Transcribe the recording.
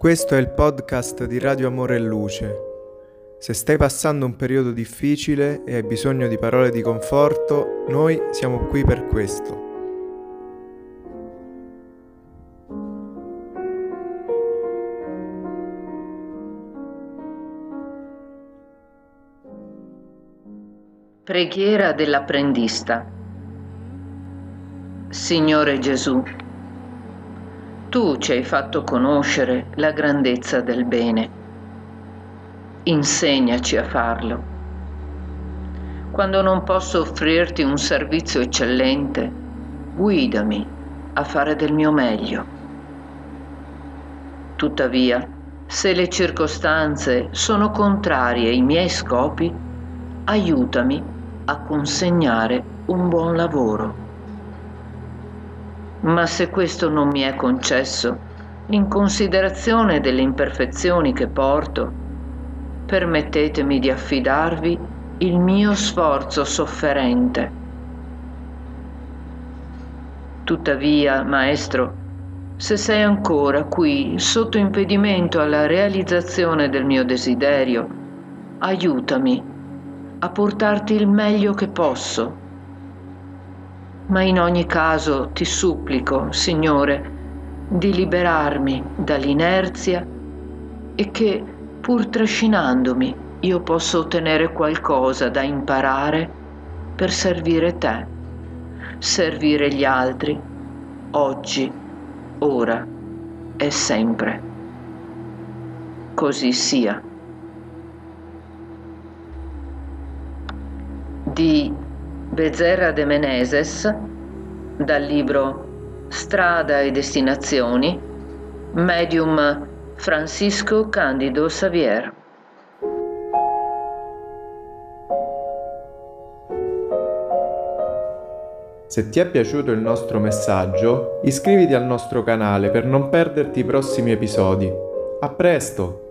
Questo è il podcast di Radio Amore e Luce. Se stai passando un periodo difficile e hai bisogno di parole di conforto, noi siamo qui per questo. Preghiera dell'apprendista Signore Gesù, tu ci hai fatto conoscere la grandezza del bene. Insegnaci a farlo. Quando non posso offrirti un servizio eccellente, guidami a fare del mio meglio. Tuttavia, se le circostanze sono contrarie ai miei scopi, aiutami a consegnare un buon lavoro. Ma se questo non mi è concesso, in considerazione delle imperfezioni che porto, permettetemi di affidarvi il mio sforzo sofferente. Tuttavia, Maestro, se sei ancora qui sotto impedimento alla realizzazione del mio desiderio, aiutami a portarti il meglio che posso ma in ogni caso ti supplico, Signore, di liberarmi dall'inerzia e che, pur trascinandomi, io possa ottenere qualcosa da imparare per servire te, servire gli altri, oggi, ora e sempre. Così sia. Di Bezerra de Meneses dal libro Strada e destinazioni, medium Francisco Candido Xavier. Se ti è piaciuto il nostro messaggio, iscriviti al nostro canale per non perderti i prossimi episodi. A presto!